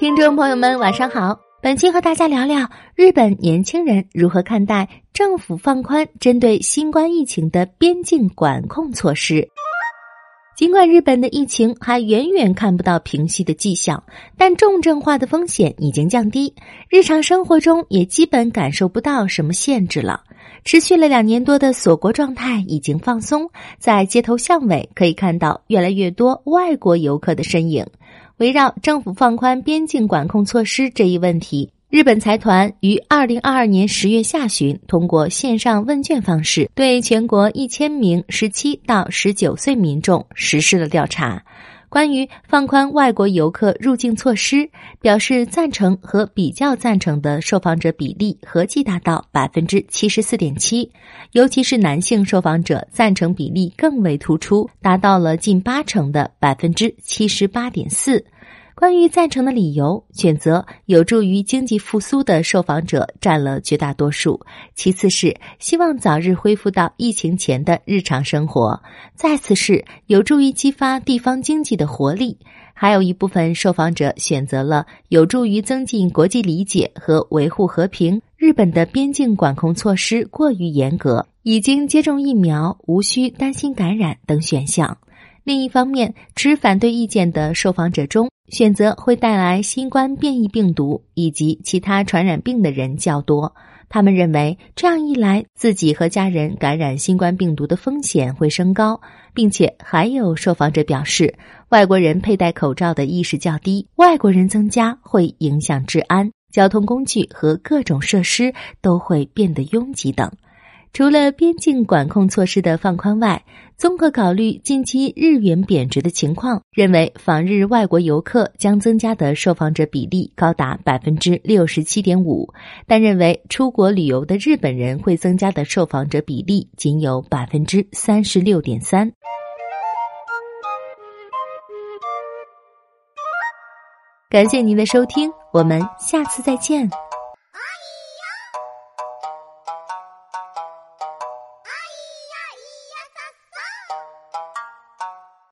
听众朋友们，晚上好。本期和大家聊聊日本年轻人如何看待政府放宽针对新冠疫情的边境管控措施。尽管日本的疫情还远远看不到平息的迹象，但重症化的风险已经降低，日常生活中也基本感受不到什么限制了。持续了两年多的锁国状态已经放松，在街头巷尾可以看到越来越多外国游客的身影。围绕政府放宽边境管控措施这一问题，日本财团于二零二二年十月下旬通过线上问卷方式，对全国一千名十七到十九岁民众实施了调查。关于放宽外国游客入境措施，表示赞成和比较赞成的受访者比例合计达到百分之七十四点七，尤其是男性受访者赞成比例更为突出，达到了近八成的百分之七十八点四。关于赞成的理由，选择有助于经济复苏的受访者占了绝大多数，其次是希望早日恢复到疫情前的日常生活，再次是有助于激发地方经济的活力。还有一部分受访者选择了有助于增进国际理解和维护和平。日本的边境管控措施过于严格，已经接种疫苗，无需担心感染等选项。另一方面，持反对意见的受访者中，选择会带来新冠变异病毒以及其他传染病的人较多。他们认为，这样一来，自己和家人感染新冠病毒的风险会升高，并且还有受访者表示，外国人佩戴口罩的意识较低，外国人增加会影响治安，交通工具和各种设施都会变得拥挤等。除了边境管控措施的放宽外，综合考虑近期日元贬值的情况，认为访日外国游客将增加的受访者比例高达百分之六十七点五，但认为出国旅游的日本人会增加的受访者比例仅有百分之三十六点三。感谢您的收听，我们下次再见。